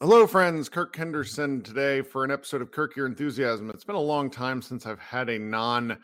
Hello, friends. Kirk Henderson today for an episode of Kirk Your Enthusiasm. It's been a long time since I've had a non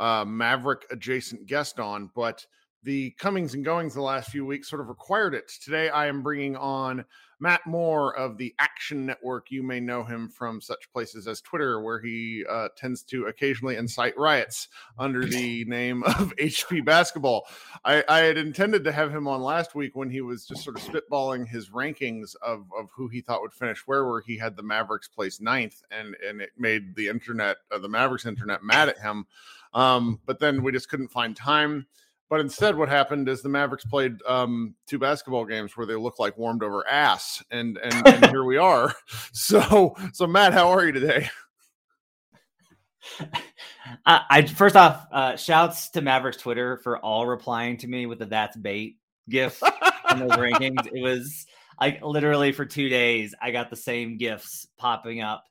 uh, Maverick adjacent guest on, but the comings and goings the last few weeks sort of required it. Today, I am bringing on Matt Moore of the Action Network. You may know him from such places as Twitter, where he uh, tends to occasionally incite riots under the name of HP Basketball. I, I, had intended to have him on last week when he was just sort of spitballing his rankings of, of who he thought would finish where, where he had the Mavericks place ninth, and and it made the internet, uh, the Mavericks internet, mad at him. Um, but then we just couldn't find time. But instead, what happened is the Mavericks played um, two basketball games where they look like warmed over ass, and and, and here we are. So, so Matt, how are you today? I, I first off, uh, shouts to Mavericks Twitter for all replying to me with the "That's bait" gif in those rankings. It was like literally for two days, I got the same gifs popping up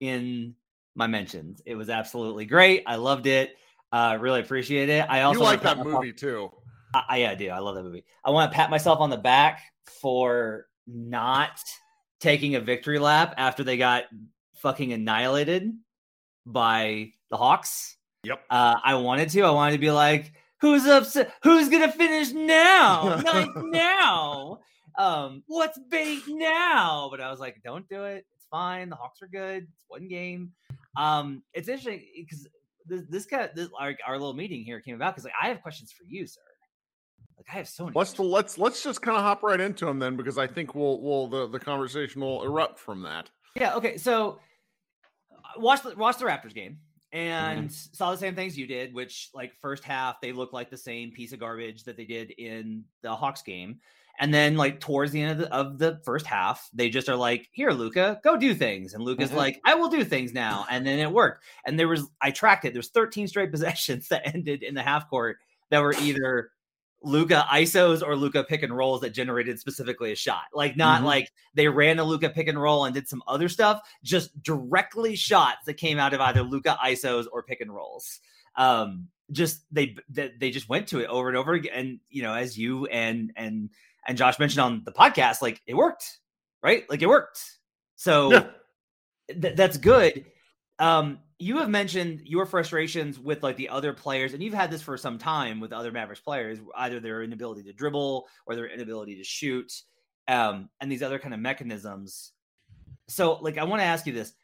in my mentions. It was absolutely great. I loved it. Uh, really appreciate it. I also you like that movie too. I, I, yeah, I do. I love that movie. I want to pat myself on the back for not taking a victory lap after they got fucking annihilated by the Hawks. Yep. Uh, I wanted to. I wanted to be like, who's upset? Who's gonna finish now? Not now. Um, what's bait now? But I was like, don't do it. It's fine. The Hawks are good. It's one game. Um, it's interesting because this this guy this our, our little meeting here came about because like I have questions for you, sir. Like I have so many. Let's let's let's just kind of hop right into them then because I think we'll we'll the the conversation will erupt from that. Yeah. Okay. So uh, watch the watch the Raptors game and mm-hmm. saw the same things you did, which like first half they look like the same piece of garbage that they did in the Hawks game. And then, like towards the end of the, of the first half, they just are like, "Here, Luka, go do things." And Luka's mm-hmm. like, "I will do things now." And then it worked. And there was, I tracked it. There's 13 straight possessions that ended in the half court that were either Luka ISOs or Luka pick and rolls that generated specifically a shot. Like not mm-hmm. like they ran a Luka pick and roll and did some other stuff, just directly shots that came out of either Luka ISOs or pick and rolls. Um, just they they just went to it over and over again. And you know, as you and and and Josh mentioned on the podcast, like it worked, right? Like it worked. So yeah. th- that's good. Um, you have mentioned your frustrations with like the other players, and you've had this for some time with other Mavericks players, either their inability to dribble or their inability to shoot, um, and these other kind of mechanisms. So, like, I want to ask you this: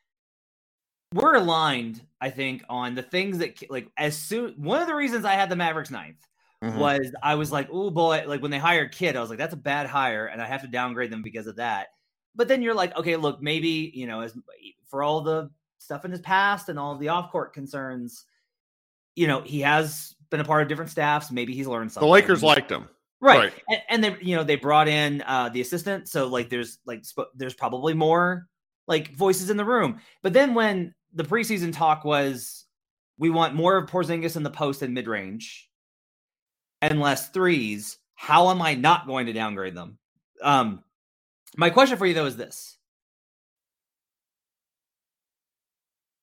We're aligned, I think, on the things that, like, as soon one of the reasons I had the Mavericks ninth mm-hmm. was I was like, oh boy, like when they hired Kidd, I was like, that's a bad hire, and I have to downgrade them because of that. But then you're like, okay, look, maybe you know, as for all the stuff in his past and all the off court concerns, you know, he has been a part of different staffs. Maybe he's learned something. The Lakers liked him. Right. right. And, and, they, you know, they brought in uh, the assistant. So like, there's like, sp- there's probably more like voices in the room. But then when the preseason talk was, we want more of Porzingis in the post and mid range, and less threes, how am I not going to downgrade them? Um, my question for you though is this: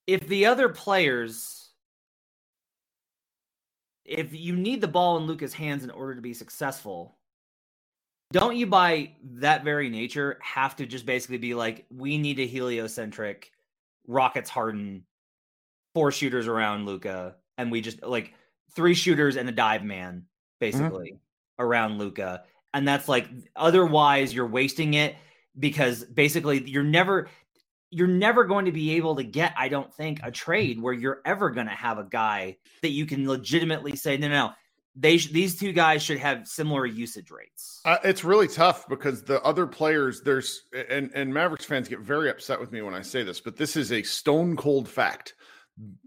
If the other players, if you need the ball in Luka's hands in order to be successful, don't you by that very nature have to just basically be like, we need a heliocentric, Rockets Harden, four shooters around Luka, and we just like three shooters and a dive man. Basically mm-hmm. around Luka, And that's like otherwise you're wasting it because basically you're never you're never going to be able to get, I don't think, a trade where you're ever going to have a guy that you can legitimately say, no, no, no. They sh- these two guys should have similar usage rates. Uh, it's really tough because the other players, there's and and Mavericks fans get very upset with me when I say this, but this is a stone cold fact.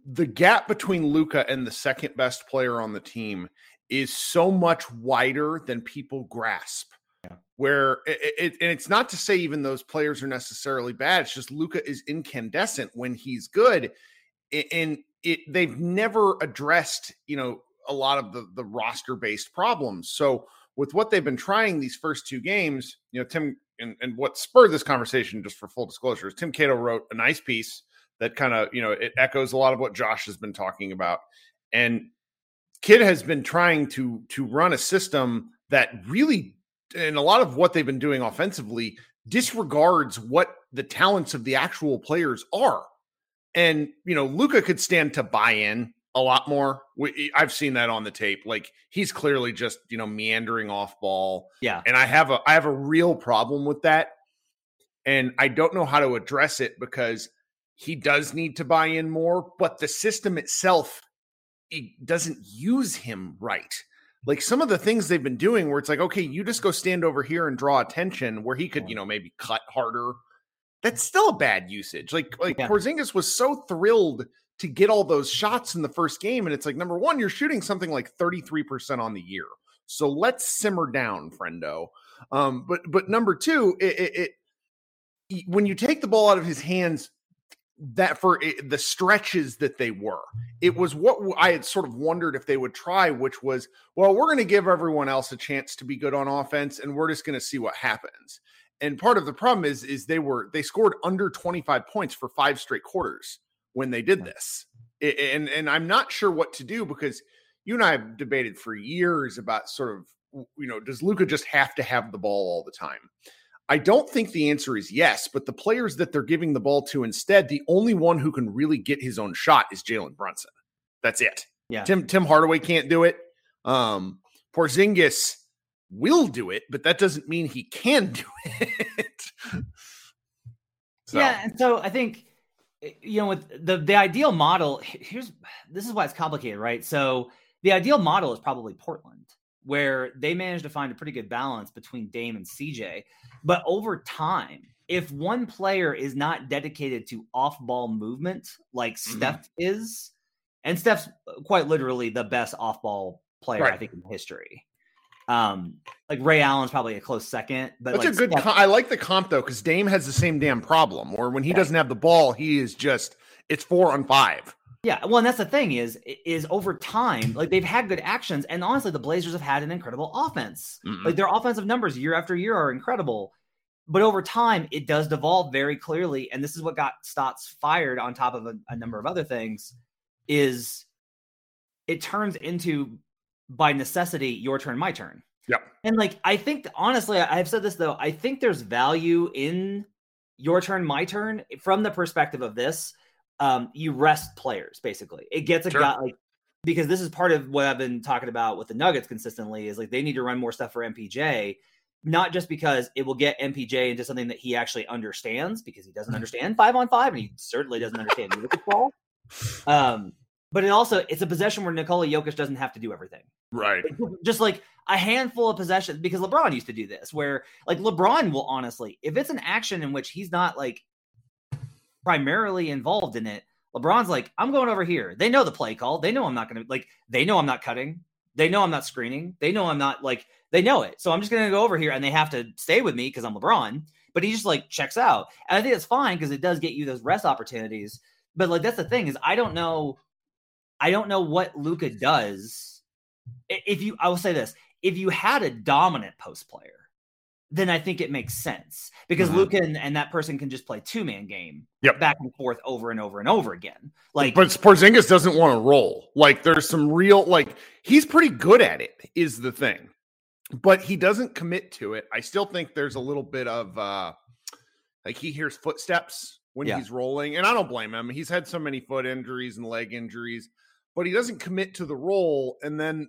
The gap between Luka and the second best player on the team is so much wider than people grasp. Yeah. Where it, it, and it's not to say even those players are necessarily bad. It's just Luka is incandescent when he's good, and it they've never addressed you know a lot of the the roster based problems. So with what they've been trying these first two games, you know, Tim and, and what spurred this conversation, just for full disclosure, is Tim Cato wrote a nice piece that kind of you know it echoes a lot of what Josh has been talking about, and Kidd has been trying to to run a system that really, and a lot of what they've been doing offensively disregards what the talents of the actual players are. And, you know, Luka could stand to buy in a lot more. We, I've seen that on the tape. Like he's clearly just, you know, meandering off ball. Yeah. And I have a I have a real problem with that. And I don't know how to address it because he does need to buy in more, but the system itself it doesn't use him right. Like some of the things they've been doing where it's like, okay, you just go stand over here and draw attention where he could, you know, maybe cut harder. That's still a bad usage. Like like Yeah. Porzingis was so thrilled to get all those shots in the first game and it's like number 1, you're shooting something like 33% on the year. So let's simmer down, friendo. Um but but number 2, it, it, it when you take the ball out of his hands that for it, the stretches that they were. It was what I had sort of wondered if they would try which was well we're going to give everyone else a chance to be good on offense and we're just going to see what happens. And part of the problem is is they were they scored under 25 points for five straight quarters when they did this. I- and and i'm not sure what to do because you and i have debated for years about sort of you know does luka just have to have the ball all the time I don't think the answer is yes, but the players that they're giving the ball to instead, the only one who can really get his own shot is Jalen Brunson. That's it. Yeah. Tim Tim Hardaway can't do it. Um, Porzingis will do it, but that doesn't mean he can do it. So, Yeah, and so I think eh, you know with the the ideal model here's this is why it's complicated, right? So the ideal model is probably Portland, where they managed to find a pretty good balance between Dame and CJ. But over time, if one player is not dedicated to off-ball movement like Mhm. Steph is, and Steph's quite literally the best off-ball player I think in history. Um, like Ray Allen's probably a close second, but that's like a good. Steph- Com- I like the comp though because Dame has the same damn problem. Or when he Yeah. doesn't have the ball, he is just it's four on five. Yeah, well, and that's the thing is is over time, like they've had good actions, and honestly, the Blazers have had an incredible offense. Mhm. Like their offensive numbers year after year are incredible, but over time, it does devolve very clearly, and this is what got Stotts fired on top of a, a number of other things. Is it turns into by necessity your turn, my turn. Yep. And like I think honestly, I've said this though, I think there's value in your turn, my turn from the perspective of this. Um, you rest players basically. It gets a Sure. guy like because this is part of what I've been talking about with the Nuggets consistently is like they need to run more stuff for MPJ, not just because it will get MPJ into something that he actually understands because he doesn't understand five on five and he certainly doesn't understand Jokic ball. Um, but it also it's a possession where Nikola Jokic doesn't have to do everything Right. just like a handful of possessions because LeBron used to do this where like LeBron will honestly if it's an action in which he's not like primarily involved in it LeBron's like I'm going over here. They know the play call. They know I'm not going to like they know I'm not cutting. They know I'm not screening. They know I'm not like they know it. So I'm just going to go over here and they have to stay with me because I'm LeBron. But he just like checks out. And I think it's fine because it does get you those rest opportunities. But like that's the thing is I don't know I don't know what Luka does. If you I will say this, if you had a dominant post player, then I think it makes sense because Mhm. Luka and, and that person can just play two man game Yep. back and forth over and over and over again. Like but Porzingis doesn't want to roll. Like there's some real like he's pretty good at it is the thing. But he doesn't commit to it. I still think there's a little bit of uh like he hears footsteps when Yeah. he's rolling and I don't blame him. He's had so many foot injuries and leg injuries, but he doesn't commit to the roll and then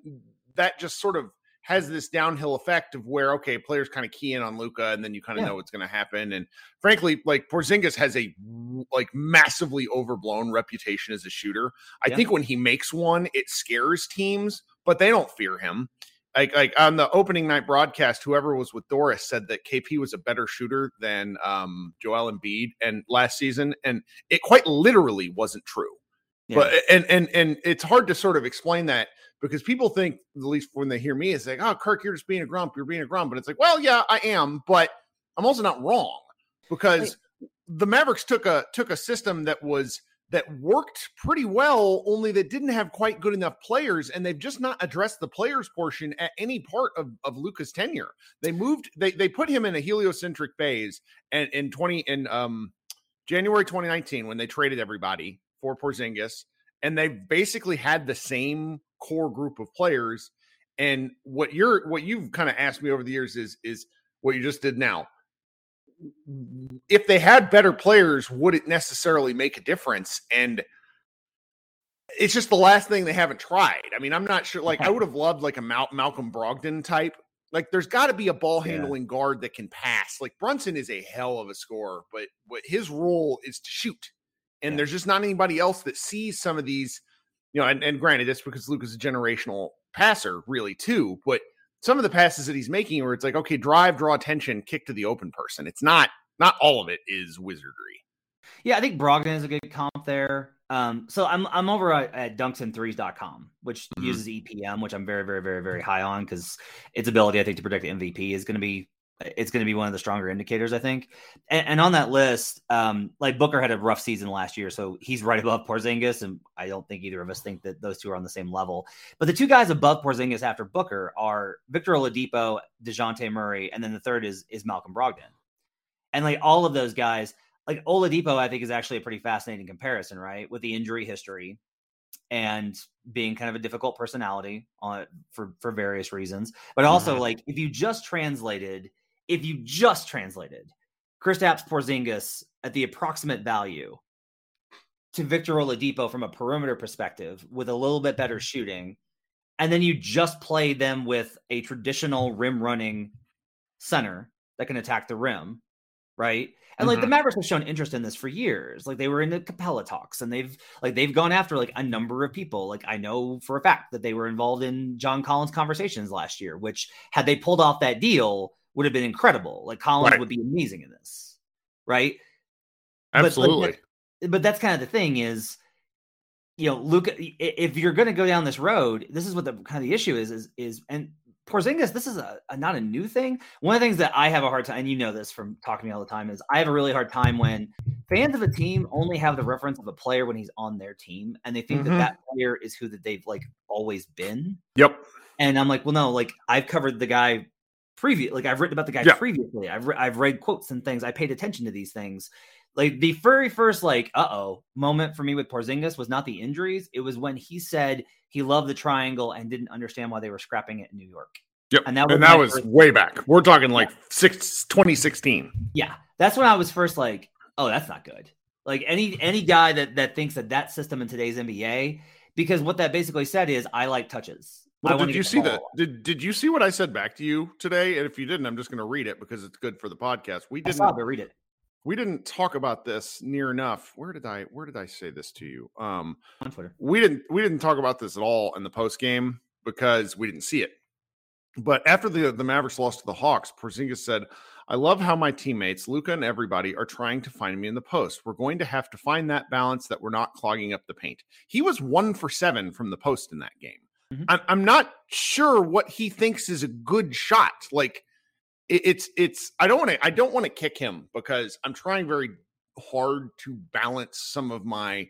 that just sort of has this downhill effect of where okay, players kind of key in on Luka and then you kind of Yeah. know what's going to happen and frankly, like Porzingis has a like massively overblown reputation as a shooter. I Yeah. think when he makes one, it scares teams, but they don't fear him. Like like on the opening night broadcast, whoever was with Doris said that KP was a better shooter than um, Joel Embiid and last season, and it quite literally wasn't true. Yeah. But and and and it's hard to sort of explain that because people think, at least when they hear me, it's like, oh, Kirk, you're just being a grump, you're being a grump. But it's like, well, yeah, I am, but I'm also not wrong because the Mavericks took a took a system that was that worked pretty well, only that didn't have quite good enough players, and they've just not addressed the players portion at any part of, of Luka's tenure. They moved, they they put him in a heliocentric phase and in 20 in um January 2019 when they traded everybody for Porzingis, and they basically had the same core group of players. And what you're what you've kind of asked me over the years is is what you just did now. if they had better players, would it necessarily make a difference? And it's just the last thing they haven't tried. I mean, I'm not sure. Like, I would have loved like a Mal- Malcolm Brogdon type. Like, there's got to be a ball handling yeah. guard that can pass. Like, Brunson is a hell of a scorer, but what his role is to shoot. And yeah. there's just not anybody else that sees some of these, you know. And, and granted, that's because Luke is a generational passer, really too. But some of the passes that he's making, where it's like, okay, drive, draw attention, kick to the open person. It's not not all of it is wizardry. Yeah, I think Brogdon is a good comp there. Um, so I'm I'm over at, at dunksandthrees.com, which mm-hmm. uses EPM, which I'm very, very, very, very high on because its ability, I think, to predict MVP is going to be it's going to be one of the stronger indicators, I think. And, and on that list, um, like Booker had a rough season last year, so he's right above Porzingis, and I don't think either of us think that those two are on the same level. But the two guys above Porzingis after Booker are Victor Oladipo, Dejounte Murray, and then the third is is Malcolm Brogdon. And like all of those guys, like Oladipo, I think is actually a pretty fascinating comparison, right? With the injury history and being kind of a difficult personality on for for various reasons. But also mm-hmm. like if you just translated, if you just translated Kristaps Porzingis at the approximate value to Victor Oladipo from a perimeter perspective with a little bit better shooting, and then you just play them with a traditional rim running center that can attack the rim, right? And like mm-hmm. the Mavericks have shown interest in this for years. Like they were in the Capela talks and they've like they've gone after like a number of people. Like I know for a fact that they were involved in John Collins conversations last year, which had they pulled off that deal would have been incredible. Like Collins right. would be amazing in this. Right? Absolutely. But, but, but that's kind of the thing is you know, Luka, if you're going to go down this road, this is what the kind of the issue is, is, is, and Porzingis, this is a, a, not a new thing. One of the things that I have a hard time, and you know this from talking to me all the time, is I have a really hard time when fans of a team only have the reference of a player when he's on their team, and they think mm-hmm. that that player is who that they've like always been. Yep. And I'm like, well, no, like I've covered the guy previous, like I've written about the guy yeah. previously. I've re- I've read quotes and things. I paid attention to these things. Like the very first like uh oh moment for me with Porzingis was not the injuries. It was when he said he loved the triangle and didn't understand why they were scrapping it in New York. Yep. And that was, and that was way back. We're talking like six, 2016. Yeah. That's when I was first like, oh, that's not good. Like any any guy that that thinks that that system in today's NBA, because what that basically said is, I like touches. Well, did you see that? Did Did you see what I said back to you today? And if you didn't, I'm just going to read it because it's good for the podcast. We didn't I read it. We didn't talk about this near enough. Where did I Where did I say this to you? Um, on Twitter. We didn't We didn't talk about this at all in the post game because we didn't see it. But after the the Mavericks lost to the Hawks, Porzingis said, "I love how my teammates, Luka and everybody, are trying to find me in the post. We're going to have to find that balance that we're not clogging up the paint." He was one for seven from the post in that game. Mm-hmm. I'm, I'm not sure what he thinks is a good shot. Like it, it's it's I don't want to I don't want to kick him because I'm trying very hard to balance some of my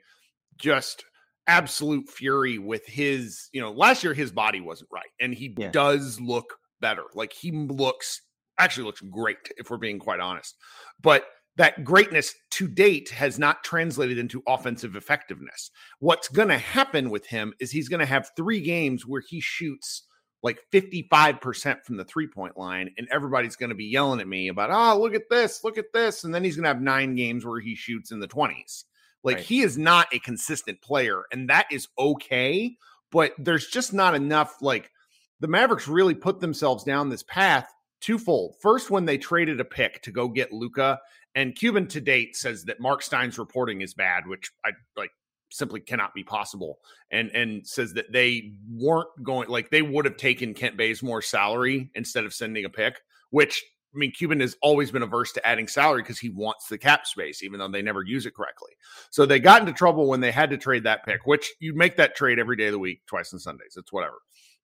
just absolute fury with his, you know, last year his body wasn't right and he yeah. does look better. Like he looks actually looks great if we're being quite honest. But that greatness to date has not translated into offensive effectiveness. What's going to happen with him is he's going to have 3 games where he shoots like 55% from the three point line, and everybody's going to be yelling at me about, oh, look at this, look at this. And then he's going to have nine games where he shoots in the 20s. Like right. he is not a consistent player, and that is okay. But there's just not enough. Like the Mavericks really put themselves down this path twofold. First, when they traded a pick to go get Luka, and Cuban to date says that Mark Stein's reporting is bad, which I like simply cannot be possible. And and says that they weren't going like they would have taken Kent Bazemore's salary instead of sending a pick, which I mean, Cuban has always been averse to adding salary because he wants the cap space, even though they never use it correctly. So they got into trouble when they had to trade that pick, which you make that trade every day of the week, twice on Sundays. It's whatever.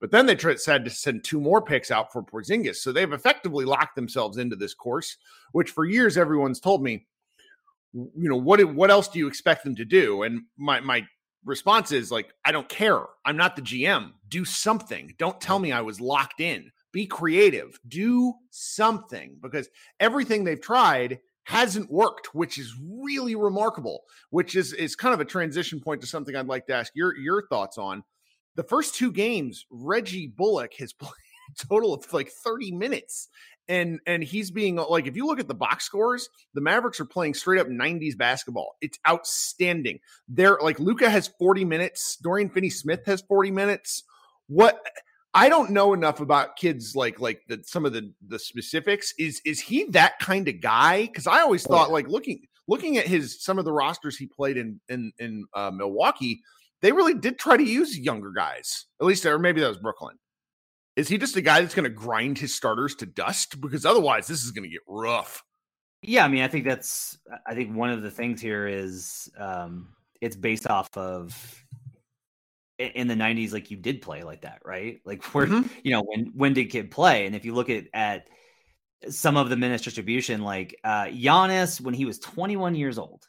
But then they tried, said to send two more picks out for Porzingis. So they've effectively locked themselves into this course, which for years everyone's told me, you know, what what else do you expect them to do? And my my response is like, I don't care. I'm not the GM. Do something. Don't tell me I was locked in be creative, do something because everything they've tried hasn't worked, which is really remarkable. Which is is kind of a transition point to something I'd like to ask your your thoughts on. The first two games, Reggie Bullock has played total of like 30 minutes. And and he's being like, if you look at the box scores, the Mavericks are playing straight up 90s basketball. It's outstanding. They're like luca has 40 minutes, Dorian Finney Smith has 40 minutes. What I don't know enough about Kidd's like like the some of the the specifics. Is is he that kind of guy? Because I always thought like looking looking at his some of the rosters he played in in in uh, Milwaukee, they really did try to use younger guys. At least, or maybe that was Brooklyn. Is he just a guy that's going to grind his starters to dust? Because otherwise, this is going to get rough. Yeah, I mean, I think that's. I think one of the things here is um, it's based off of in the 90s like you did play like that right like where mm-hmm. you know when when did Kidd play and if you look at at some of the minutes distribution like uh Giannis when he was 21 years old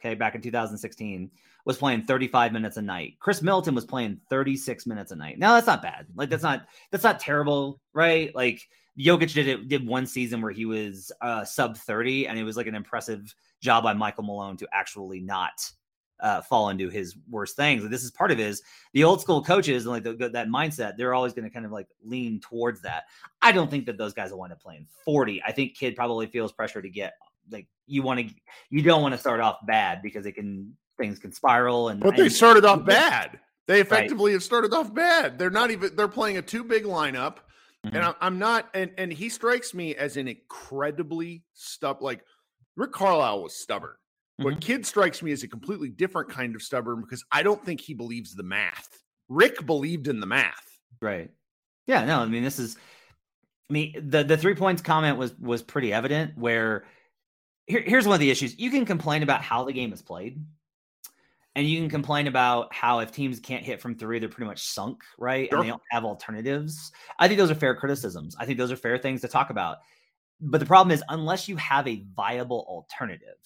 okay back in 2016 was playing 35 minutes a night. Khris Middleton was playing 36 minutes a night. Now that's not bad. Like that's not that's not terrible, right? Like Jokic did it did one season where he was uh, sub 30, and it was like an impressive job by Michael Malone to actually not uh, fall into his worst things. And this is part of his the old school coaches and like the, that mindset. They're always going to kind of like lean towards that. I don't think that those guys will wind up playing 40. I think Kidd probably feels pressure to get like you want to you don't want to start off bad because it can things can spiral. And but they started off bad. They effectively right. have started off bad. They're not even. They're playing a too big lineup, mm-hmm. and I'm not. And and he strikes me as an incredibly stubborn. Like Rick Carlisle was stubborn. Mm-hmm. But Kidd strikes me as a completely different kind of stubborn because I don't think he believes the math. Rick believed in the math. Right. Yeah. No. I mean, this is. I mean, the the three points comment was was pretty evident. Where here, here's one of the issues: you can complain about how the game is played and you can complain about how if teams can't hit from three, they're pretty much sunk, right? Sure. And they don't have alternatives. I think those are fair criticisms. I think those are fair things to talk about. But the problem is, unless you have a viable alternative,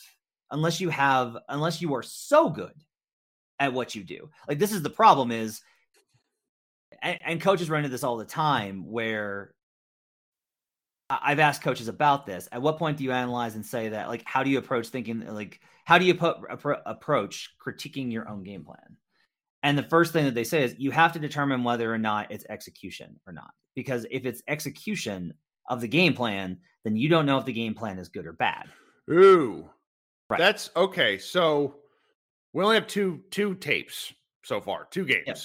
unless you have, unless you are so good at what you do, like this is the problem is, and, and coaches run into this all the time where I've asked coaches about this. At what point do you analyze and say that, like, how do you approach thinking, like, how do you put, approach critiquing your own game plan? And the first thing that they say is you have to determine whether or not it's execution or not. Because if it's execution of the game plan, then you don't know if the game plan is good or bad. Ooh. Right. That's okay. So we only have two two tapes so far, two games. Yep.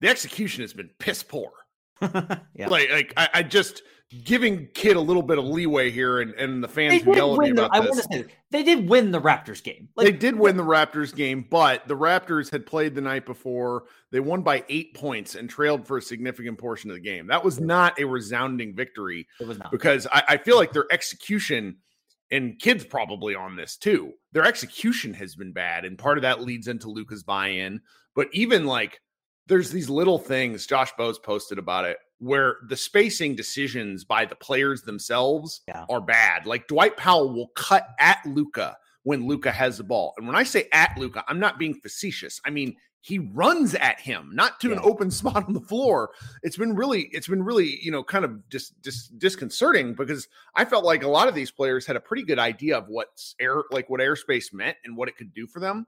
The execution has been piss poor. yeah. Like, like I, I, just giving Kidd a little bit of leeway here, and, and the fans who yell at me about the, this. Say, they did win the Raptors game. Like, they did win the Raptors game, but the Raptors had played the night before. They won by eight points and trailed for a significant portion of the game. That was not a resounding victory. It was not because I, I feel like their execution. And Kidd's probably on this too. Their execution has been bad, and part of that leads into Luka's buy-in. But even like there's these little things. Josh Bowes posted about it where the spacing decisions by the players themselves yeah. are bad. Like Dwight Powell will cut at Luka when Luka has the ball. And when I say at Luka, I'm not being facetious. I mean, he runs at him, not to yeah. an open spot on the floor. It's been really, it's been really, you know, kind of just dis, disconcerting because I felt like a lot of these players had a pretty good idea of what air, like what airspace meant and what it could do for them.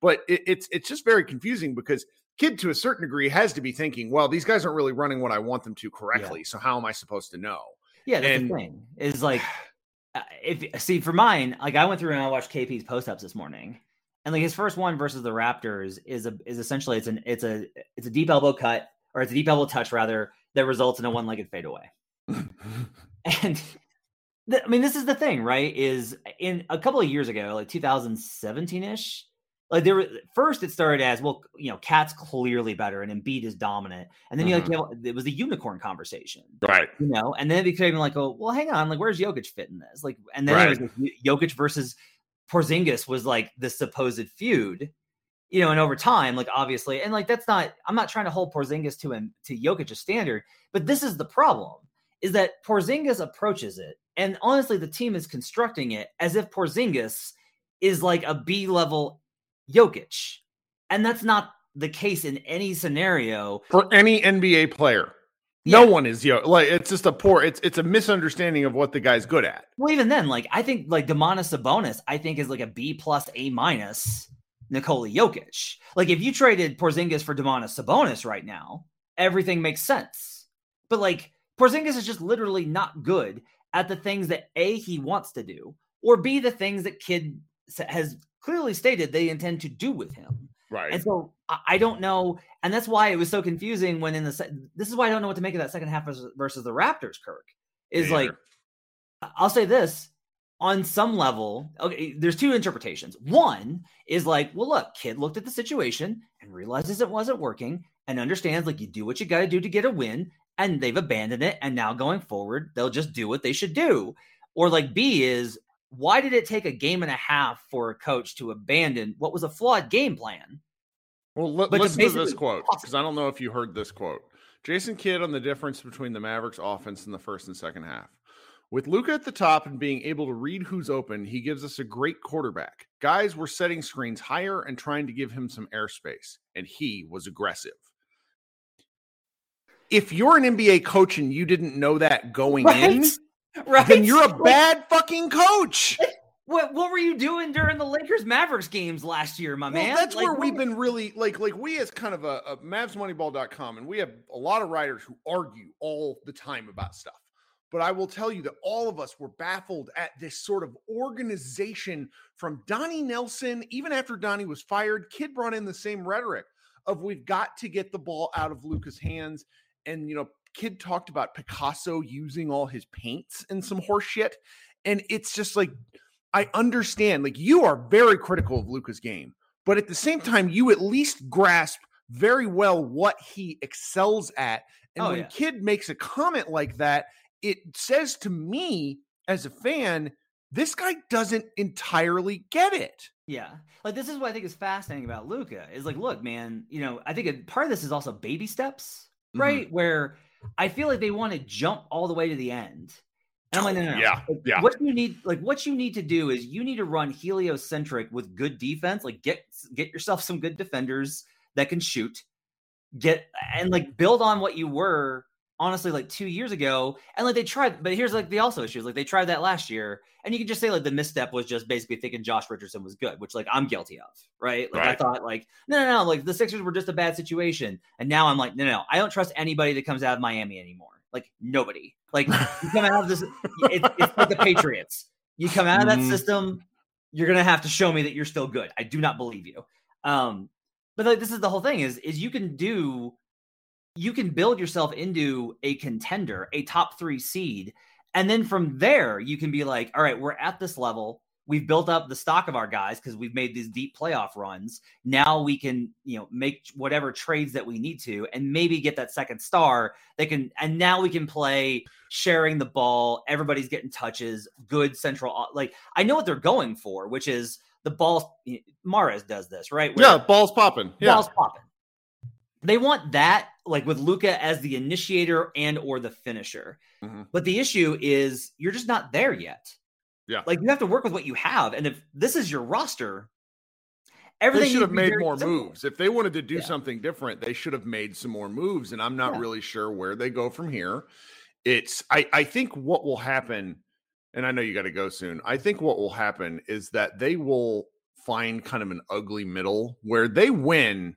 But it, it's it's just very confusing because Kidd to a certain degree has to be thinking, well, these guys aren't really running what I want them to correctly. Yeah. So how am I supposed to know? Yeah, that's and, the thing. Is like uh, if see for mine, like I went through and I watched KP's post ups this morning. And like his first one versus the Raptors is a is essentially it's an it's a it's a deep elbow cut or it's a deep elbow touch rather that results in a one legged fadeaway. and I mean, this is the thing, right? Is in a couple of years ago, like 2017 ish, like there were first it started as well, you know, Cat's clearly better and Embiid is dominant, and then mm-hmm. you like it was the unicorn conversation, right? You know, and then it became like, oh, well, hang on, like where's Jokic fit in this? Like, and then right. it was like, Jokic versus Porzingis was like the supposed feud, you know, and over time, like obviously, and like that's not, I'm not trying to hold Porzingis to him to Jokic's standard, but this is the problem is that Porzingis approaches it, and honestly, the team is constructing it as if Porzingis is like a B level Jokic. And that's not the case in any scenario for any NBA player. Yeah. No one is yo like it's just a poor it's it's a misunderstanding of what the guy's good at. Well, even then, like I think like Domantas Sabonis, I think is like a B plus A minus Nikola Jokic. Like if you traded Porzingis for Domantas Sabonis right now, everything makes sense. But like Porzingis is just literally not good at the things that A, he wants to do, or B, the things that Kidd has clearly stated they intend to do with him. Right. And so I don't know. And that's why it was so confusing when in the, se- this is why I don't know what to make of that second half versus, versus the Raptors, Kirk. Is like, I'll say this on some level, okay, there's two interpretations. One is like, well, look, Kidd looked at the situation and realizes it wasn't working and understands like you do what you got to do to get a win and they've abandoned it and now going forward they'll just do what they should do or like b is why did it take a game and a half for a coach to abandon what was a flawed game plan well l- listen to this quote because i don't know if you heard this quote jason kidd on the difference between the mavericks offense in the first and second half with Luka at the top and being able to read who's open, he gives us a great quarterback. Guys were setting screens higher and trying to give him some airspace, and he was aggressive if you're an NBA coach and you didn't know that going right. in, right. then you're a bad fucking coach. What what were you doing during the Lakers Mavericks games last year, my well, man? That's like, where we've been really like like we as kind of a, a MavsMoneyball.com and we have a lot of writers who argue all the time about stuff. But I will tell you that all of us were baffled at this sort of organization from Donnie Nelson, even after Donnie was fired, Kidd brought in the same rhetoric of we've got to get the ball out of Luka's hands and you know, Kidd talked about Picasso using all his paints and some horse shit. And it's just like I understand, like you are very critical of Luka's game, but at the same time, you at least grasp very well what he excels at. And oh, when yeah. Kidd makes a comment like that, it says to me as a fan, this guy doesn't entirely get it. Yeah. Like this is what I think is fascinating about Luka is like, look, man, you know, I think a, part of this is also baby steps right? Mm-hmm. Where I feel like they want to jump all the way to the end. And I'm like, no, no, no. Yeah, like, yeah. What you need, like, what you need to do is you need to run heliocentric with good defense. Like, get get yourself some good defenders that can shoot. Get and like build on what you were honestly like two years ago. And like they tried, but here's like the also issues. Like they tried that last year, and you can just say like the misstep was just basically thinking Josh Richardson was good, which like I'm guilty of, right? Like right. I thought like no, no, no, like the Sixers were just a bad situation, and now I'm like no, no, no I don't trust anybody that comes out of Miami anymore. Like nobody. Like you come out of this, it, it's like the Patriots. You come out of that mm. system, you're gonna have to show me that you're still good. I do not believe you. Um, but like this is the whole thing is is you can do you can build yourself into a contender, a top three seed. And then from there, you can be like, all right, we're at this level. We've built up the stock of our guys because we've made these deep playoff runs. Now we can, you know, make whatever trades that we need to and maybe get that second star. They can, and now we can play sharing the ball. Everybody's getting touches, good central. Like, I know what they're going for, which is the ball. Mahrez does this, right? Where yeah, ball's popping. Yeah. Ball's popping they want that like with Luka as the initiator and or the finisher. Mm-hmm. But the issue is you're just not there yet. Yeah. Like you have to work with what you have. And if this is your roster, everything they should have made more simple. moves. If they wanted to do yeah. something different, they should have made some more moves. And I'm not yeah. really sure where they go from here. It's I, I think what will happen, and I know you got to go soon. I think what will happen is that they will find kind of an ugly middle where they win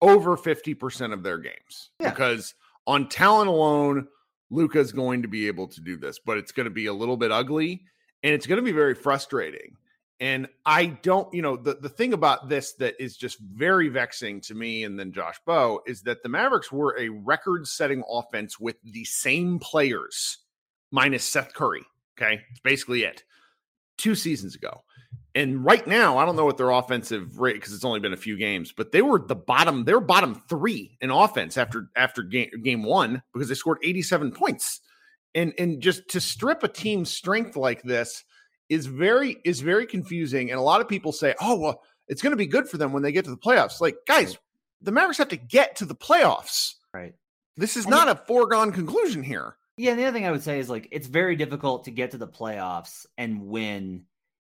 over 50% of their games yeah. because on talent alone, Luka's going to be able to do this, but it's going to be a little bit ugly and it's going to be very frustrating. And I don't, you know, the, the thing about this that is just very vexing to me and then Josh Bowe is that the Mavericks were a record setting offense with the same players minus Seth Curry. Okay. It's basically it. Two seasons ago. And right now, I don't know what their offensive rate because it's only been a few games, but they were the bottom. They were bottom three in offense after after game, game one because they scored 87 points. And and just to strip a team's strength like this is very is very confusing. And a lot of people say, "Oh, well, it's going to be good for them when they get to the playoffs." Like, guys, the Mavericks have to get to the playoffs. Right. This is and not a foregone conclusion here. Yeah, and the other thing I would say is like it's very difficult to get to the playoffs and win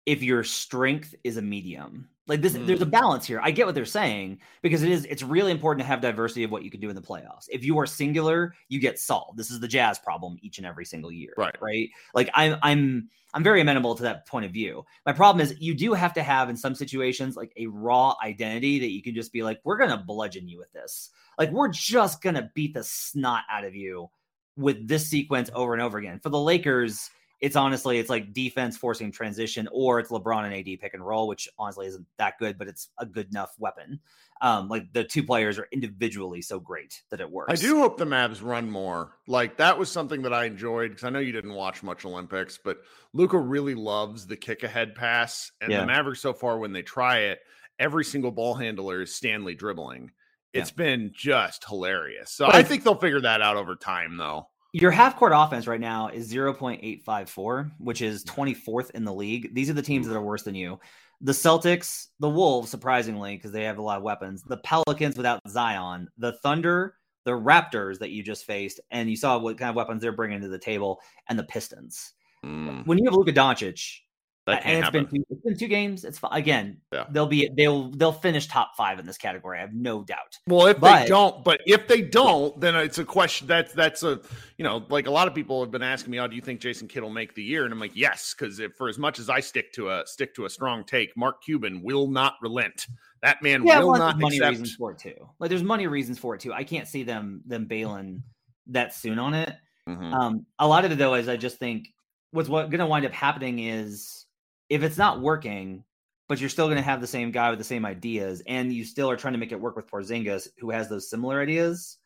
if your strength is a medium. Like this, mm. there's a mm. balance here. I get what they're saying because it is. It's really important to have diversity of what you can do in the playoffs. If you are singular, you get solved. This is the Jazz problem each and every single year, right? Right. Like I'm, I'm, I'm very amenable to that point of view. My problem is you do have to have in some situations like a raw identity that you can just be like, we're gonna bludgeon you with this. Like we're just gonna beat the snot out of you with this sequence over and over again. For the Lakers, it's honestly it's like defense forcing transition, or it's LeBron and AD pick and roll, which honestly isn't that good, but it's a good enough weapon. Um, like the two players are individually so great that it works. I do hope the Mavs run more. Like that was something that I enjoyed because I know you didn't watch much Olympics, but Luka really loves the kick ahead pass, and Yeah. the Mavericks so far when they try it, every single ball handler is Stanley dribbling. It's been just hilarious. So But I- think they'll figure that out over time, though. Your half court offense right now is 0.854, which is 24th in the league. These are the teams that are worse than you. The Celtics, the Wolves, surprisingly, because they have a lot of weapons, the Pelicans without Zion, the Thunder, the Raptors that you just faced, and you saw what kind of weapons they're bringing to the table, and the Pistons. Mm, When you have Luka Doncic, that can't it's happen. been two, it's been two games, it's again. Yeah. They'll be they'll they'll finish top five in this category. I have no doubt. Well, if But- they don't, but if they don't, then it's a question. That's that's a you know, like a lot of people have been asking me, "Oh, do you think Jason Kidd will make the year?" And I'm like, yes, because for as much as I stick to a stick to a strong take, Mark Cuban will not relent. That man Yeah, will well, not money accept. reasons for it too. Like there's money reasons for it too. I can't see them them bailing that soon on it. Mhm. Um, a lot of it though is I just think what's what going to wind up happening is if it's not working, but you're still going to have the same guy with the same ideas, and you still are trying to make it work with Porzingis, who has those similar ideas.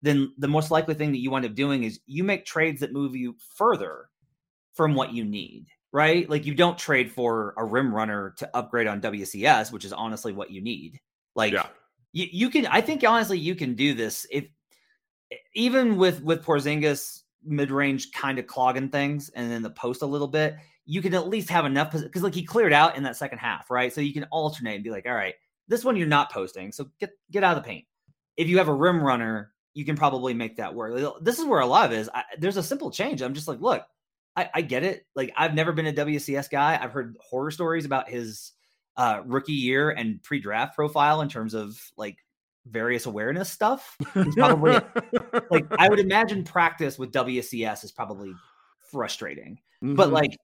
Then the most likely thing that you wind up doing is you make trades that move you further from what you need, right? Like you don't trade for a rim runner to upgrade on WCS, which is honestly what you need. Like yeah, you, you can i think honestly you can do this if even with with porzingis mid-range kind of clogging things and then the post a little bit you can at least have enough because like he cleared out in that second half right? So you can alternate and be like all right this one you're not posting so get get out of the paint. If you have a rim runner you can probably make that work. This is where a lot of is I, there's a simple change. I'm just like look I, I get it. Like i've never been a wcs guy. I've heard horror stories about his uh, rookie year and pre-draft profile in terms of like various awareness stuff. He's probably like I would imagine practice with WCS is probably frustrating, but Mhm. like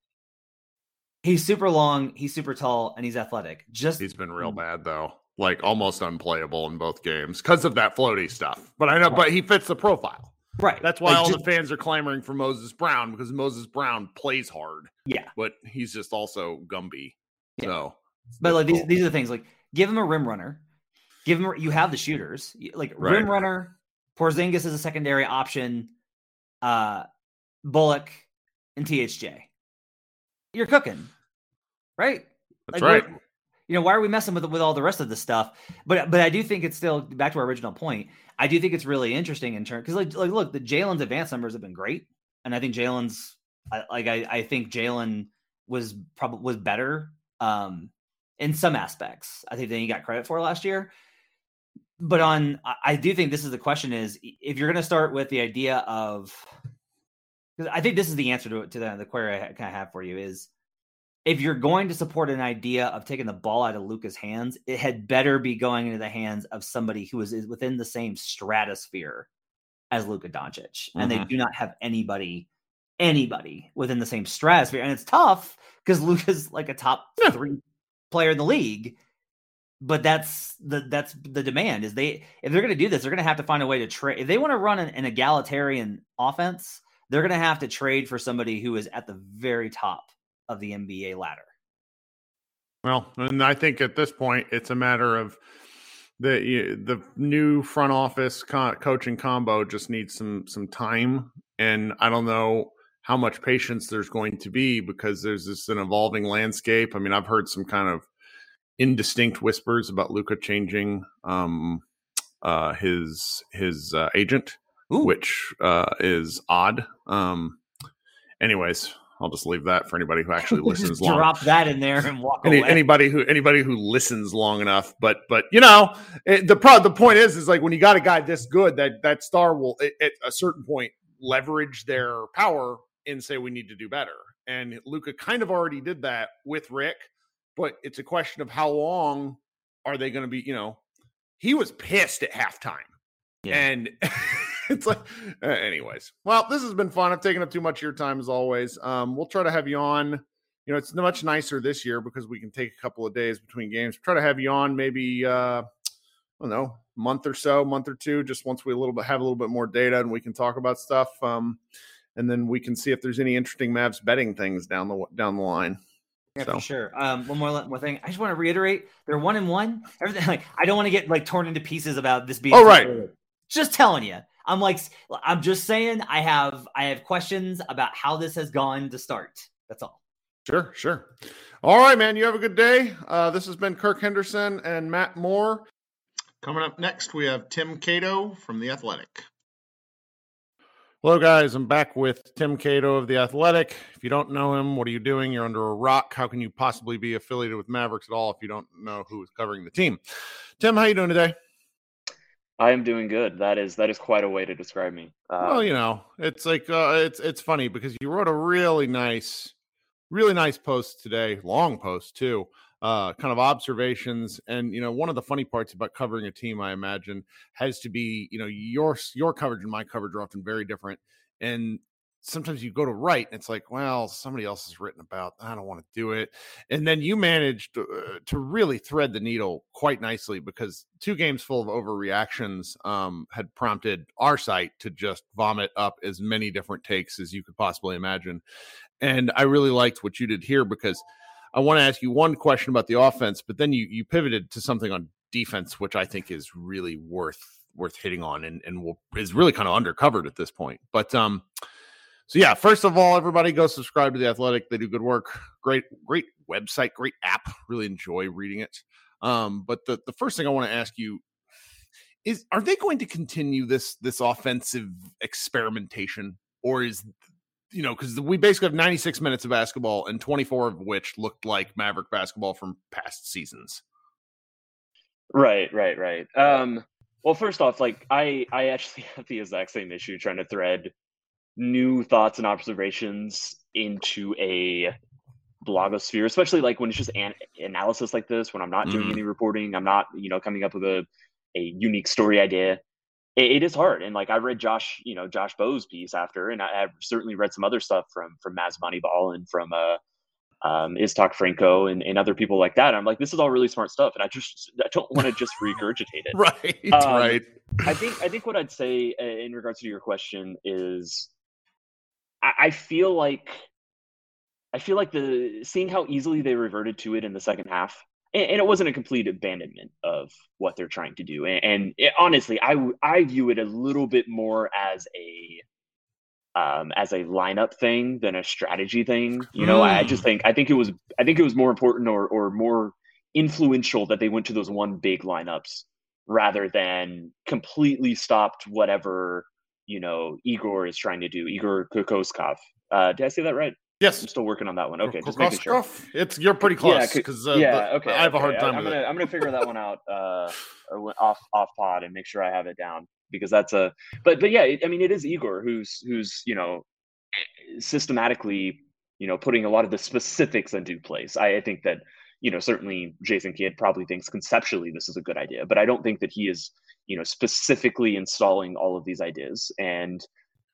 he's super long, he's super tall, and he's athletic. Just he's been real bad though, like almost unplayable in both games because of that floaty stuff. But I know, but he fits the profile. right. That's why Like, all just- the fans are clamoring for Moses Brown because Moses Brown plays hard, yeah. but he's just also Gumby. Yeah. So, But like these, these are the things. Like give him a rim runner. Give him. You have the shooters. Like rim runner. Porzingis is a secondary option. Uh, Bullock and THJ. You're cooking, right? that's Like, right. You know, why are we messing with with all the rest of the stuff? But but I do think it's still back to our original point. I do think it's really interesting in terms because like like look, the Jalen's advanced numbers have been great, and I think Jalen's I, like I I think Jalen was probably was better um in some aspects. I think than he got credit for last year. But on I, I do think this is the question is if you're going to start with the idea of because I think this is the answer to to the, the query I kind of have for you is if you're going to support an idea of taking the ball out of Luka's hands, it had better be going into the hands of somebody who is, within the same stratosphere as Luka Doncic. And they Mhm. do not have anybody, anybody within the same stratosphere. And it's tough because Luka's like a top Yeah. three player in the league. But that's the that's the demand is they if they're going to do this, they're going to have to find a way to trade. If they want to run an, an egalitarian offense, they're going to have to trade for somebody who is at the very top of the NBA ladder. Well, and I think at this point it's a matter of the the new front office co- coaching combo just needs some some time, and I don't know how much patience there's going to be because there's this an evolving landscape. I mean, I've heard some kind of indistinct whispers about Luka changing um, uh, his his uh, agent, Ooh. which uh, is odd. Um, anyways, I'll just leave that for anybody who actually listens Just long drop that in there and walk any, away. anybody who anybody who listens long enough but but you know it, the pro the point is is like when you got a guy this good that that star will at, at a certain point leverage their power and say we need to do better and luka kind of already did that with rick but it's a question of how long are they going to be you know he was pissed at halftime Yeah. and it's like uh, anyways well this has been fun i've taken up too much of your time as always um we'll try to have you on you know it's much nicer this year because we can take a couple of days between games try to have you on maybe uh I don't know, month or so, month or two, just once we a little bit have a little bit more data and we can talk about stuff. Um, and then we can see if there's any interesting Mavs betting things down the down the line. Yeah, so. for sure. Um, one more one more thing. I just want to reiterate: they're one and one. Everything like I don't want to get like torn into pieces about this being. Oh right. Just telling you, I'm like I'm just saying. I have I have questions about how this has gone to start. That's all. Sure, sure. All right, man. You have a good day. Uh, this has been Kirk Henderson and Matt Moore. Coming up next, we have Tim Cato from The Athletic. Hello, guys. I'm back with Tim Cato of The Athletic. If you don't know him, what are you doing? You're under a rock. How can you possibly be affiliated with Mavericks at all if you don't know who is covering the team? Tim, how are you doing today? I am doing good. That is that is quite a way to describe me. Um, well, you know, it's like uh, it's it's funny because you wrote a really nice really nice post today, long post too. Uh, kind of observations, and you know, one of the funny parts about covering a team, I imagine, has to be, you know, your your coverage and my coverage are often very different, and sometimes you go to write and it's like well somebody else has written about i don't want to do it and then you managed to, uh, to really thread the needle quite nicely because two games full of overreactions um, had prompted our site to just vomit up as many different takes as you could possibly imagine and I really liked what you did here because I want to ask you one question about the offense, but then you you pivoted to something on defense, which I think is really worth worth hitting on and and will, is really kind of undercovered at this point. But um, so yeah, first of all, everybody go subscribe to the Athletic. They do good work. Great great website, great app. Really enjoy reading it. Um, but the the first thing I want to ask you is are they going to continue this this offensive experimentation or is you know, because we basically have 96 minutes of basketball and 24 of which looked like Maverick basketball from past seasons. Right, right, right. Um, well, first off, like I, I actually have the exact same issue trying to thread new thoughts and observations into a blogosphere, especially like when it's just an analysis like this, when I'm not doing mm. any reporting, I'm not, you know, coming up with a, a unique story idea it, it is hard. And like I read Josh, you know, Josh Bowe's piece after, and I, have certainly read some other stuff from from Mavs Moneyball and from uh um Iztok Franko and, and other people like that. And I'm like, this is all really smart stuff. And I just I don't want to just regurgitate it. right. Um, right. I think I think what I'd say uh, in regards to your question is I, I feel like I feel like the seeing how easily they reverted to it in the second half and, and, it wasn't a complete abandonment of what they're trying to do. And, and it, honestly, I I view it a little bit more as a um, as a lineup thing than a strategy thing. You know, mm. I just hmm. think I think it was I think it was more important or or more influential that they went to those one big lineups rather than completely stopped whatever you know Igor is trying to do. Igor Kokoskov. Uh, did I say that right? Yes, I'm still working on that one. Okay, just making sure. It's you're pretty close because yeah, uh, yeah, okay. I have okay. a hard time. I, am gonna. I'm gonna figure that one out uh, off off pod and make sure I have it down because that's a. But but yeah, I mean it is Igor who's who's you know systematically you know putting a lot of the specifics into place. I, I think that you know certainly Jason Kidd probably thinks conceptually this is a good idea, but I don't think that he is you know specifically installing all of these ideas. And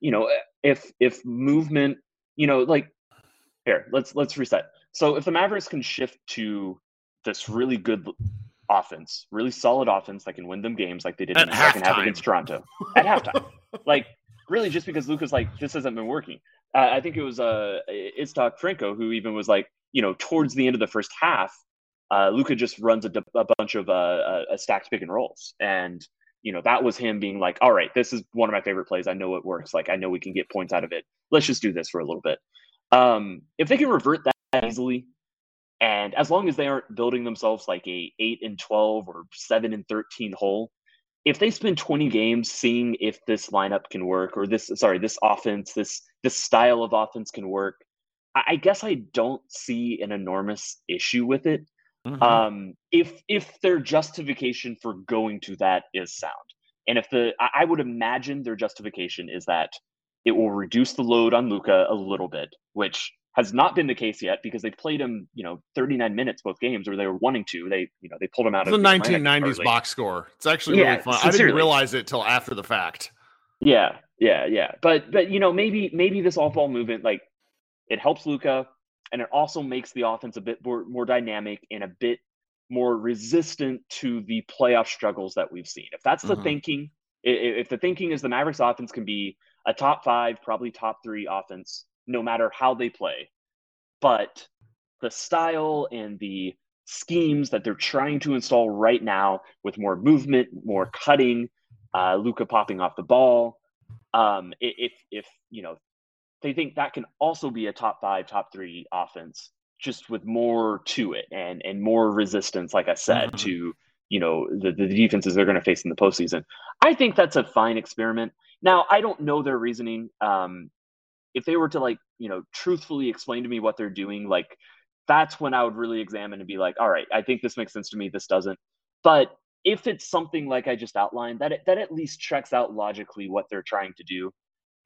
you know if if movement you know like here let's let's reset. So if the mavericks can shift to this really good offense really solid offense that can win them games like they did at in the second half against toronto. At halftime. Like really just because Luka's like this hasn't been working. Uh, i think it was uh Iztok Franko who even was like you know towards the end of the first half uh, Luka just runs a, a bunch of uh, uh, stacked pick and rolls, and you know that was him being like, "All right, this is one of my favorite plays. I know it works. Like I know we can get points out of it. Let's just do this for a little bit." Um, if they can revert that easily, and as long as they aren't building themselves like a eight and twelve or seven and thirteen hole, if they spend twenty games seeing if this lineup can work or this sorry this offense this this style of offense can work, I, guess I don't see an enormous issue with it. Mm-hmm. Um, if if their justification for going to that is sound, and if the I would imagine their justification is that it will reduce the load on Luka a little bit, which has not been the case yet because they played him, you know, 39 minutes both games, or they were wanting to. They, you know, they pulled him out it's of the 1990s box score. It's actually really fun. Sincerely. I didn't realize it till after the fact. Yeah, yeah, yeah. But but you know, maybe maybe this off ball movement, like it helps Luka, and it also makes the offense a bit more more dynamic and a bit more resistant to the playoff struggles that we've seen. If that's the mm-hmm. thinking, if the thinking is the Mavericks offense can be a top five, probably top three offense, no matter how they play, but the style and the schemes that they're trying to install right now with more movement, more cutting, uh, Luka popping off the ball. Um, if if you know they think that can also be a top five, top three offense, just with more to it and and more resistance, like I said, mm-hmm. to you know the, the defenses they're going to face in the postseason. I think that's a fine experiment. Now I don't know their reasoning. Um, if they were to like you know truthfully explain to me what they're doing, like that's when I would really examine and be like, all right, I think this makes sense to me. This doesn't. But if it's something like I just outlined, that it, that at least checks out logically what they're trying to do,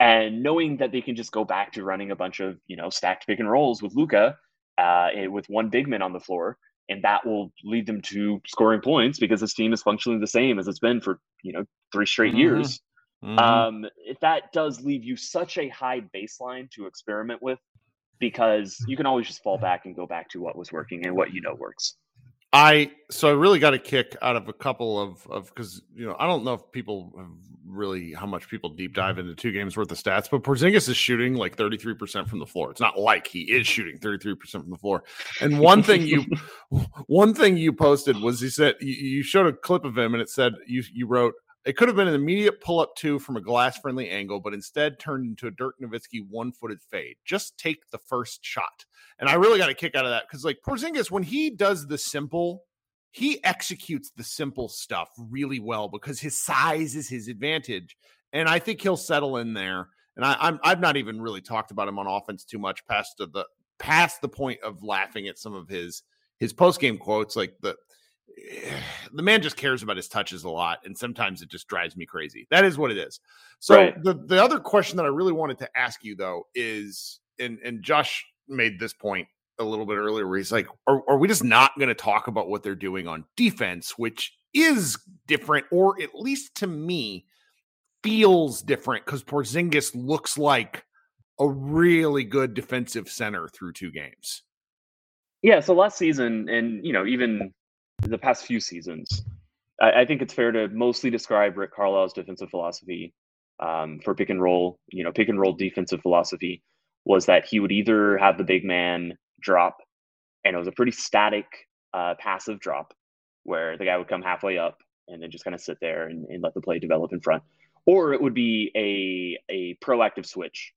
and knowing that they can just go back to running a bunch of you know stacked pick and rolls with Luka, uh, with one big man on the floor, and that will lead them to scoring points because this team is functionally the same as it's been for you know three straight mm-hmm. years. Mm-hmm. Um, that does leave you such a high baseline to experiment with because you can always just fall back and go back to what was working and what you know works. I so I really got a kick out of a couple of of because you know I don't know if people really how much people deep dive into two games worth of stats, but Porzingis is shooting like thirty three percent from the floor. It's not like he is shooting thirty three percent from the floor. And one thing you one thing you posted was he said you, you showed a clip of him and it said you you wrote it could have been an immediate pull up two from a glass friendly angle, but instead turned into a Dirk Nowitzki one footed fade. Just take the first shot. And I really got a kick out of that because, like, Porzingis, when he does the simple, he executes the simple stuff really well because his size is his advantage. And I think he'll settle in there. And I, I'm I've not even really talked about him on offense too much past the past the point of laughing at some of his his post game quotes, like the the man just cares about his touches a lot, and sometimes it just drives me crazy. That is what it is. So right. the the other question that I really wanted to ask you though is, and and Josh made this point a little bit earlier, where he's like, are, are we just not going to talk about what they're doing on defense, which is different, or at least to me feels different because Porzingis looks like a really good defensive center through two games. Yeah, so last season, and you know, even the past few seasons, I, I, think it's fair to mostly describe Rick Carlisle's defensive philosophy um, for pick and roll. You know, pick and roll defensive philosophy was that he would either have the big man drop, and it was a pretty static, uh, passive drop, where the guy would come halfway up and then just kind of sit there and, and let the play develop in front, or it would be a a proactive switch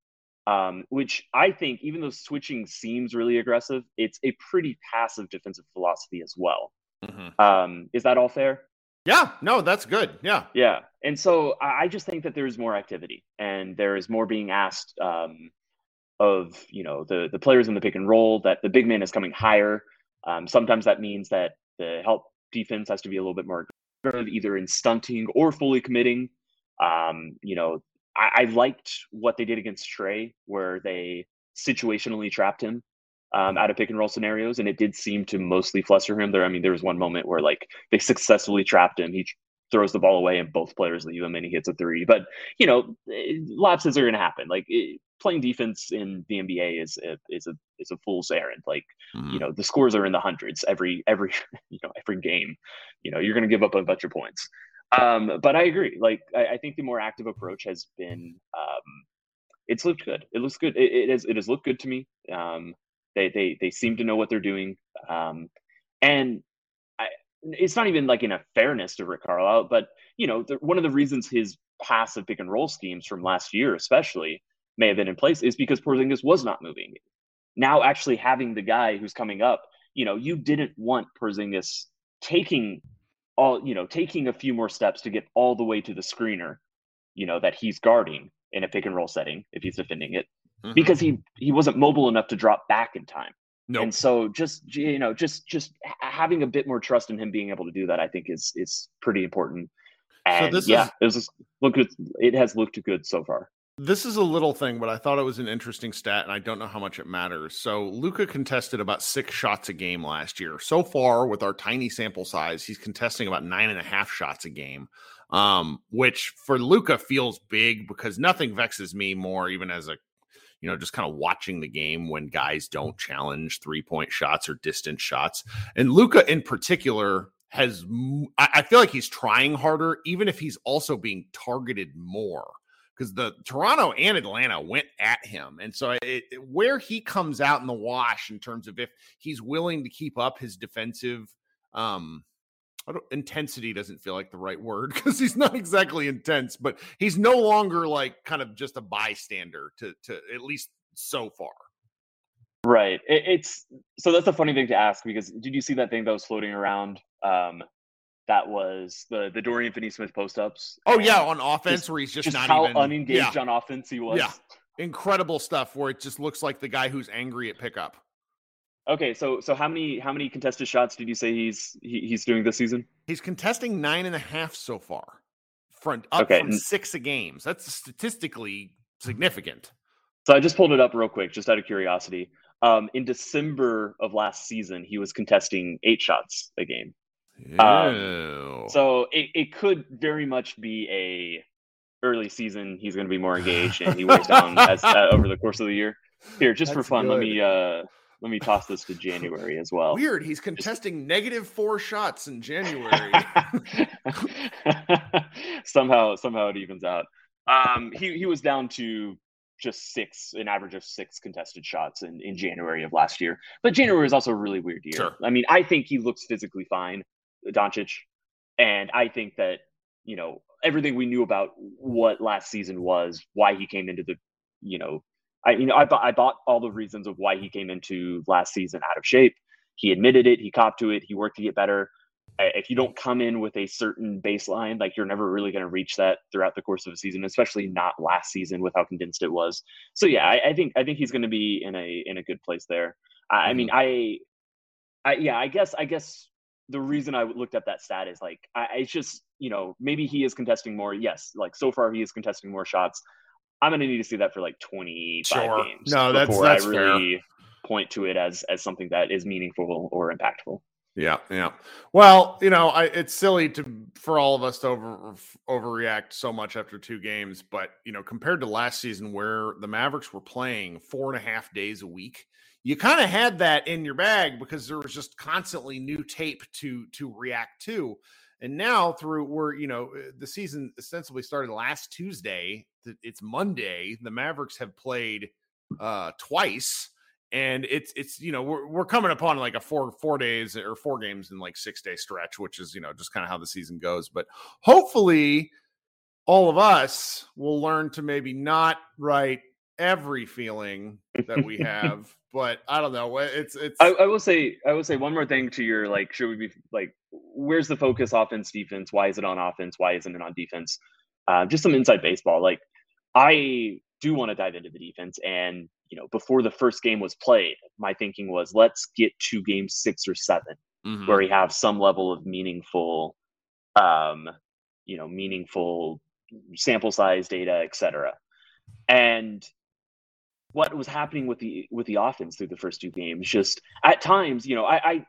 um, which I think, even though switching seems really aggressive, it's a pretty passive defensive philosophy as well. Mm-hmm. Um, is that all fair? Yeah, no, that's good. Yeah. Yeah. And so I just think that there's more activity and there is more being asked um, of, you know, the, the players in the pick and roll that the big man is coming higher. Um, sometimes that means that the help defense has to be a little bit more aggressive, either in stunting or fully committing. Um, you know, I, I liked what they did against Trae, where they situationally trapped him um, out of pick and roll scenarios, and it did seem to mostly fluster him. There, I mean, there was one moment where like they successfully trapped him. He throws the ball away, and both players leave him, and he hits a three. But you know, eh, lapses are going to happen. Like it, eh, playing defense in the NBA is a, is a is a fool's errand. Like mm-hmm. you know, the scores are in the hundreds every every you know every game. You know, you're going to give up a bunch of points. Um, but I agree. Like I, I, think the more active approach has been. Um, it's looked good. It looks good. It, it has it has looked good to me. Um, they they they seem to know what they're doing, um, and I, it's not even like in a fairness to Rick Carlisle, but you know, the, one of the reasons his passive pick and roll schemes from last year, especially, may have been in place is because Porzingis was not moving. Now, actually having the guy who's coming up, you know, you didn't want Porzingis taking all, you know, taking a few more steps to get all the way to the screener, you know, that he's guarding in a pick and roll setting if he's defending it mm-hmm. because he he wasn't mobile enough to drop back in time. Nope. And so just you know just just having a bit more trust in him being able to do that I think is is pretty important. And so this yeah, is, it was look. It has looked good so far. This is a little thing, but I thought it was an interesting stat, and I don't know how much it matters. So Luka contested about six shots a game last year. So far, with our tiny sample size, he's contesting about nine and a half shots a game. Um, which for Luka feels big because nothing vexes me more, even as a you know, just kind of watching the game when guys don't challenge three point shots or distance shots. And Luka in particular has, I feel like he's trying harder, even if he's also being targeted more because the Toronto and Atlanta went at him. And so it, it, where he comes out in the wash in terms of if he's willing to keep up his defensive um intensity doesn't feel like the right word because he's not exactly intense, but he's no longer like kind of just a bystander to to at least so far. Right. It, it's so that's a funny thing to ask because did you see that thing that was floating around um that was the the Dorian Finney-Smith post ups. Oh yeah, on offense just, where he's just, just not how even unengaged yeah. on offense he was. Yeah, incredible stuff where it just looks like the guy who's angry at pickup. Okay, so so how many how many contested shots did you say he's he, he's doing this season? He's contesting nine and a half so far, front up okay. from six a games. That's statistically significant. So I just pulled it up real quick, just out of curiosity. Um, in December of last season, he was contesting eight shots a game. Um, so it, it could very much be a early season. He's going to be more engaged and he wears down as, uh, over the course of the year. Here, just That's for fun, good. let me uh, let me toss this to January as well. Weird. He's contesting just... negative four shots in January. somehow, somehow it evens out. Um, he he was down to just six, an average of six contested shots in, in January of last year. But January is also a really weird year. Sure. I mean, I think he looks physically fine. Doncic, and I think that you know everything we knew about what last season was, why he came into the, you know, I you know I bought I bought all the reasons of why he came into last season out of shape. He admitted it. He copped to it. He worked to get better. If you don't come in with a certain baseline, like you're never really going to reach that throughout the course of a season, especially not last season with how condensed it was. So yeah, I, I think I think he's going to be in a in a good place there. I, mm-hmm. I mean, I, I yeah, I guess I guess the reason I looked at that stat is like I, it's just you know maybe he is contesting more. Yes, like so far he is contesting more shots. I'm going to need to see that for like 25 sure. games. No, that's that's I really fair. point to it as as something that is meaningful or impactful. Yeah, yeah. Well, you know, I, it's silly to for all of us to over overreact so much after two games, but you know, compared to last season where the Mavericks were playing four and a half days a week, you kind of had that in your bag because there was just constantly new tape to to react to. And now through we're you know uh, the season ostensibly started last Tuesday. It's Monday. The Mavericks have played uh twice and it's it's you know we're, we're coming upon like a four four days or four games in like six day stretch which is you know just kind of how the season goes but hopefully all of us will learn to maybe not write every feeling that we have but I don't know. It's it's. I, I, will say I will say one more thing to your like. Should we be like? Where's the focus? Offense, defense. Why is it on offense? Why isn't it on defense? Uh, just some inside baseball. Like I do want to dive into the defense, and you know, before the first game was played, my thinking was let's get to game six or 7 mm-hmm. where we have some level of meaningful, um, you know, meaningful sample size data, etc. And what was happening with the with the offense through the first two games. Just at times, you know, I I,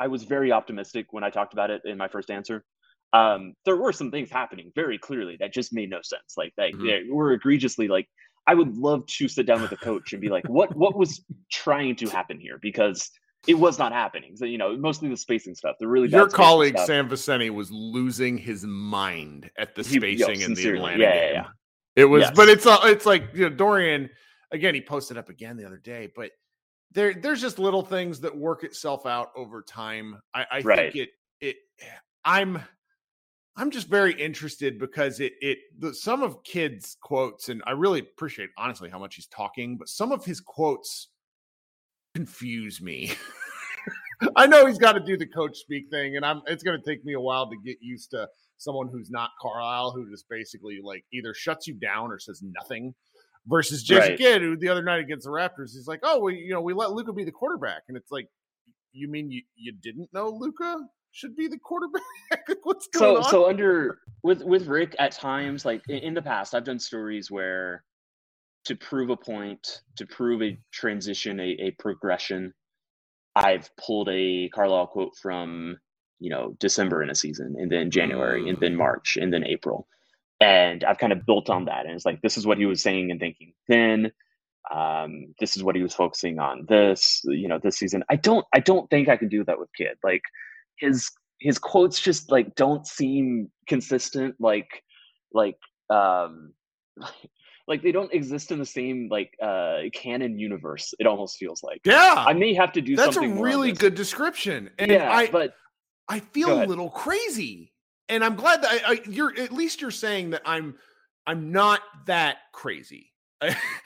I was very optimistic when I talked about it in my first answer. Um, there were some things happening very clearly that just made no sense. Like they, mm-hmm. they were egregiously like. I would love to sit down with the coach and be like, what what was trying to happen here? Because it was not happening. So, you know, mostly the spacing stuff. The really your colleague Sam Vecenie was losing his mind at the spacing he, yo, in the Atlanta yeah, game. Yeah, yeah. It was, yes. but it's uh, it's like you know Dorian again, he posted up again the other day, but there there's just little things that work itself out over time. I, I right. think it it I'm I'm just very interested because it it the, some of Kidd's quotes and I really appreciate honestly how much he's talking, but some of his quotes confuse me. I know he's got to do the coach speak thing, and I'm it's going to take me a while to get used to someone who's not Carlisle, who just basically like either shuts you down or says nothing versus Jason right. Kidd, who the other night against the Raptors, he's like, "Oh, well, you know, we let Luka be the quarterback," and it's like, you mean you you didn't know Luka should be the quarterback? What's going so, on? So under with with Rick, at times, like in the past, I've done stories where to prove a point, to prove a transition, a, a progression, I've pulled a Carlisle quote from you know December in a season, and then January, and then mm. March, and then April and I've kind of built on that. And it's like this is what he was saying and thinking then. um, this is what he was focusing on. This, you know, this season. I don't, I don't think I can do that with Kidd. Like his his quotes just like don't seem consistent. Like like um like they don't exist in the same like uh canon universe it almost feels like yeah i may have to do that's a really good description and yeah I, but I feel a little crazy, and I'm glad that I, I, you're at least you're saying that I'm I'm not that crazy.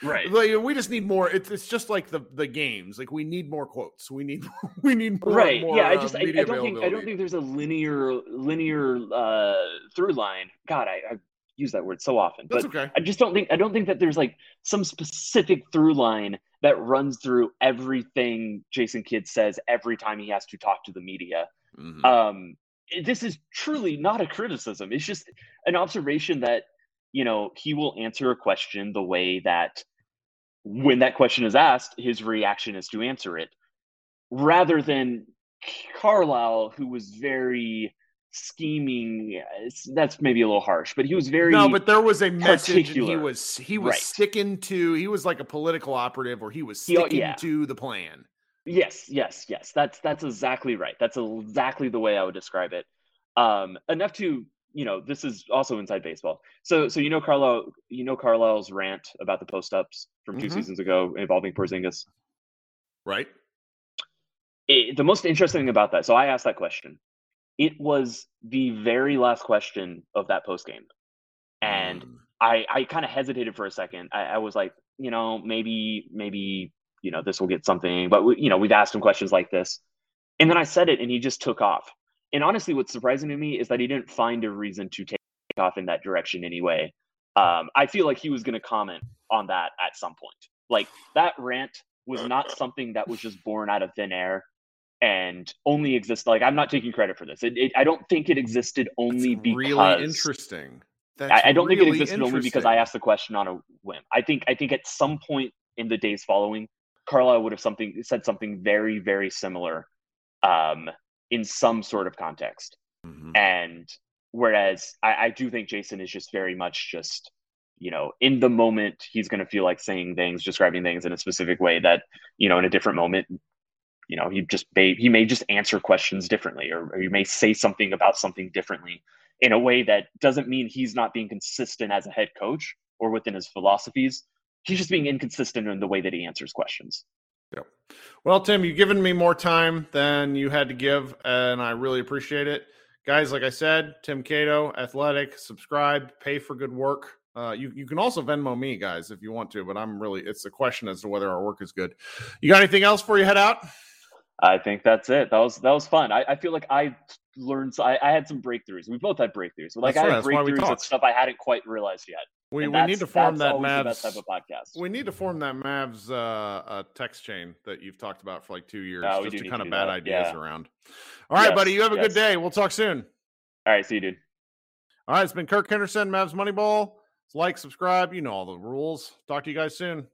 right. like, we just need more. It's it's just like the the games. Like we need more quotes. We need we need more. Right. More, yeah. I uh, just I, I, don't think I don't think there's a linear linear uh through line. God, I, I use that word so often, but okay. I just don't think I don't think that there's like some specific through line that runs through everything Jason Kidd says every time he has to talk to the media. Mm-hmm. Um, this is truly not a criticism. It's just an observation that you know he will answer a question the way that when that question is asked, his reaction is to answer it, rather than Carlisle, who was very scheming that's maybe a little harsh but he was very no but there was a message he was he was Right. sticking to he was like a political operative or he was He- sticking yeah. to the plan Yes, yes, yes. That's that's exactly right. That's exactly the way I would describe it. Um, enough to you know, this is also inside baseball. So so you know Carlisle, you know Carlisle's rant about the post ups from 2 Mhm. seasons ago involving Porzingis. right It, the most interesting thing about that, so I asked that question. It was the very last question of that post game, and Mm. I I kind of hesitated for a second. I, I was like, you know, maybe maybe you know this will get something, but we, you know we've asked him questions like this, and then I said it, and he just took off. And honestly, what's surprising to me is that he didn't find a reason to take off in that direction anyway. Um, I feel like he was going to comment on that at some point. Like that rant was not something that was just born out of thin air and only exists. Like I'm not taking credit for this. It, it, I don't think it existed only That's because really interesting I, I don't think it existed only because I asked the question on a whim. I think I think at some point in the days following, Carlisle would have something said something very very similar, um, in some sort of context. Mhm. And whereas I, I do think Jason is just very much just you know in the moment he's going to feel like saying things, describing things in a specific way that you know in a different moment. You know, he just may he may just answer questions differently, or, or he may say something about something differently in a way that doesn't mean he's not being consistent as a head coach or within his philosophies. He's just being inconsistent in the way that he answers questions. Yep. Well, Tim, you've given me more time than you had to give, and I really appreciate it. Guys, like I said, Tim Cato, Athletic, subscribe, pay for good work. Uh, you, you can also Venmo me, guys, if you want to, but I'm really, it's a question as to whether our work is good. You got anything else before you head out? I think that's it. That was that was fun. I, I feel like I learned. I, I had some breakthoughs. We both had breakthroughs. Like That's I had we breakthroughs of stuff I hadn't quite realized yet. We, we need to form that always the best Mavs. type of podcast. We need to form that Mavs uh, uh, text chain that you've talked about for like two years, No, just to kind to of bad that, ideas yeah. around. All right, Yes, buddy, you have a yes. good day. We'll talk soon. All right, see you, dude. All right, it's been Kirk Henderson, Mavs Moneyball. Like, subscribe, you know all the rules. Talk to you guys soon.